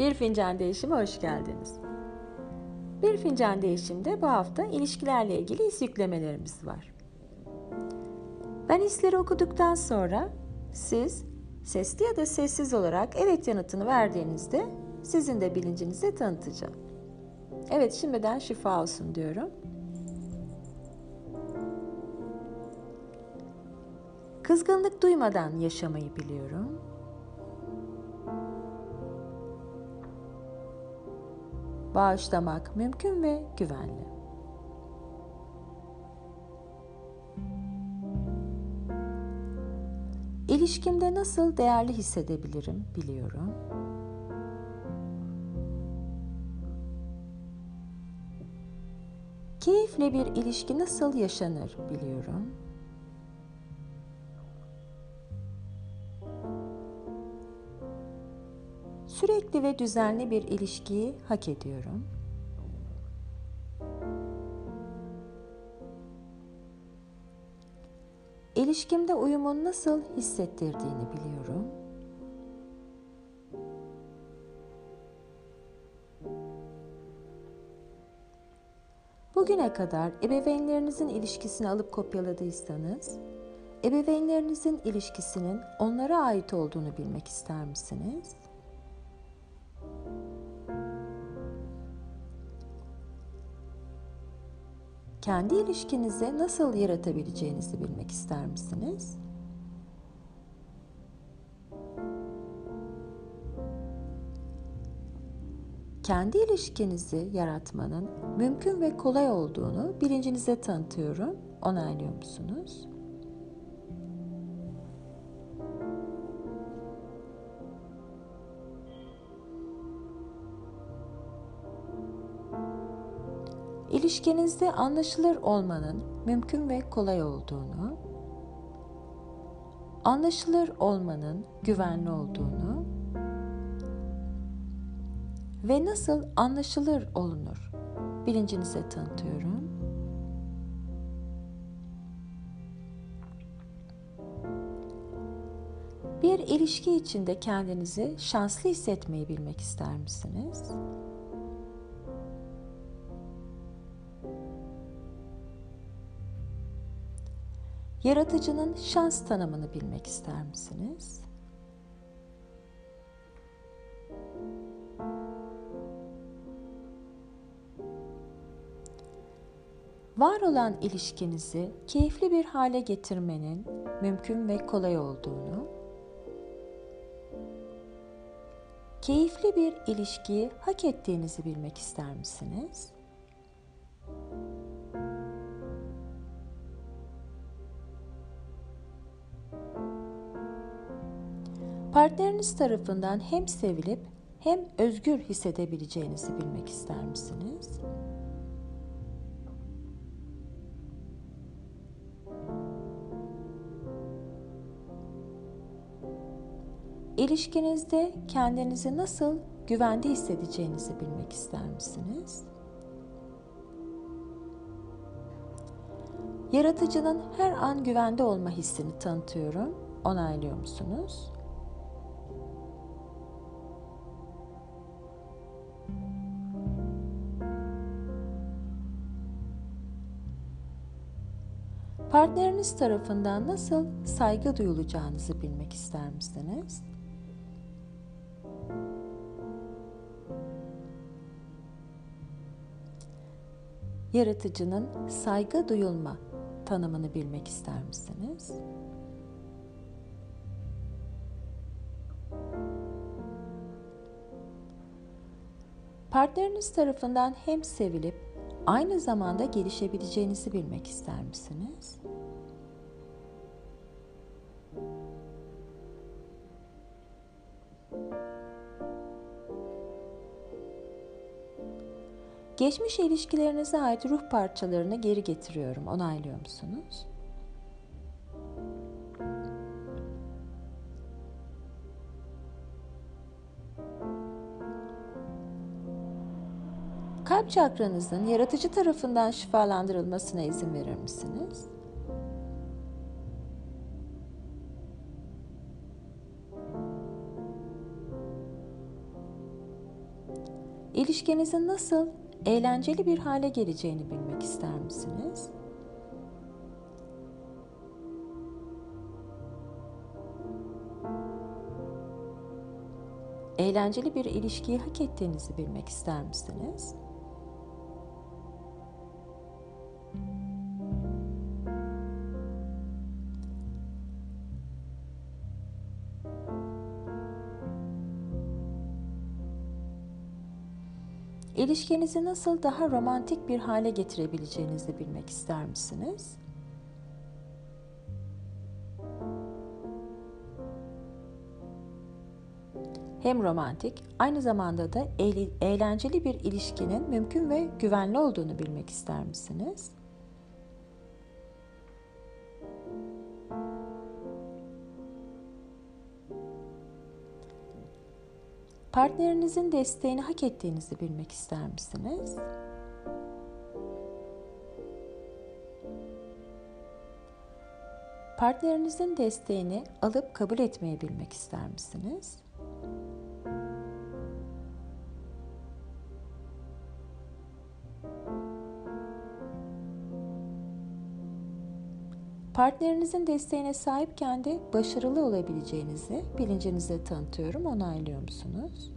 Bir Fincan Değişim'e hoş geldiniz. Bir Fincan Değişim'de bu hafta ilişkilerle ilgili his yüklemelerimiz var. Ben hisleri okuduktan sonra siz sesli ya da sessiz olarak evet yanıtını verdiğinizde sizin de bilincinize tanıtacağım. Evet şimdiden şifa olsun diyorum. Kızgınlık duymadan yaşamayı biliyorum. Bağışlamak mümkün ve güvenli. İlişkimde nasıl değerli hissedebilirim biliyorum. Keyifle bir ilişki nasıl yaşanır biliyorum. Sürekli ve düzenli bir ilişkiyi hak ediyorum. İlişkimde uyumun nasıl hissettirdiğini biliyorum. Bugüne kadar ebeveynlerinizin ilişkisini alıp kopyaladıysanız, ebeveynlerinizin ilişkisinin onlara ait olduğunu bilmek ister misiniz? Kendi ilişkinizi nasıl yaratabileceğinizi bilmek ister misiniz? Kendi ilişkinizi yaratmanın mümkün ve kolay olduğunu bilincinize tanıtıyorum. Onaylıyor musunuz? İlişkinizde anlaşılır olmanın mümkün ve kolay olduğunu, anlaşılır olmanın güvenli olduğunu ve nasıl anlaşılır olunur bilincinize tanıtıyorum. Bir ilişki içinde kendinizi şanslı hissetmeyi bilmek ister misiniz? Yaratıcının şans tanımını bilmek ister misiniz? Var olan ilişkinizi keyifli bir hale getirmenin mümkün ve kolay olduğunu, keyifli bir ilişkiyi hak ettiğinizi bilmek ister misiniz? Partneriniz tarafından hem sevilip hem özgür hissedebileceğinizi bilmek ister misiniz? İlişkinizde kendinizi nasıl güvende hissedeceğinizi bilmek ister misiniz? Yaratıcının her an güvende olma hissini tanıtıyorum. Onaylıyor musunuz? Partneriniz tarafından nasıl saygı duyulacağınızı bilmek ister misiniz? Yaratıcının saygı duyulma tanımını bilmek ister misiniz? Partneriniz tarafından hem sevilip aynı zamanda gelişebileceğinizi bilmek ister misiniz? Geçmiş ilişkilerinize ait ruh parçalarını geri getiriyorum. Onaylıyor musunuz? Kalp çakranızın yaratıcı tarafından şifalandırılmasına izin verir misiniz? İlişkinizin nasıl eğlenceli bir hale geleceğini bilmek ister misiniz? Eğlenceli bir ilişkiyi hak ettiğinizi bilmek ister misiniz? İlişkinizi nasıl daha romantik bir hale getirebileceğinizi bilmek ister misiniz? Hem romantik, aynı zamanda da eğlenceli bir ilişkinin mümkün ve güvenli olduğunu bilmek ister misiniz? Partnerinizin desteğini hak ettiğinizi bilmek ister misiniz? Partnerinizin desteğini alıp kabul etmeyi bilmek ister misiniz? Partnerinizin desteğine sahipken de başarılı olabileceğinizi bilincinize tanıtıyorum. Onaylıyor musunuz?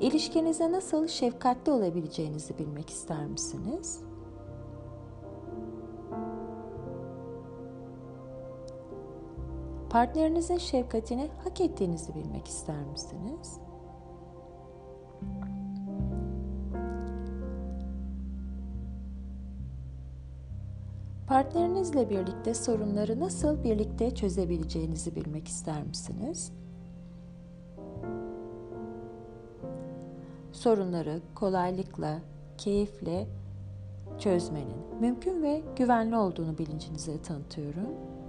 İlişkinize nasıl şefkatli olabileceğinizi bilmek ister misiniz? Partnerinizin şefkatini hak ettiğinizi bilmek ister misiniz? Partnerinizle birlikte sorunları nasıl birlikte çözebileceğinizi bilmek ister misiniz? Sorunları kolaylıkla, keyifle çözmenin mümkün ve güvenli olduğunu bilincinize tanıtıyorum.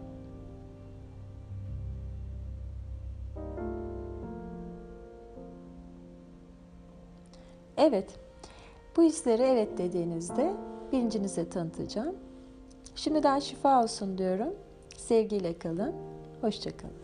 Evet, bu hisleri evet dediğinizde bilincinize tanıtacağım. Şimdiden şifa olsun diyorum. Sevgiyle kalın. Hoşçakalın.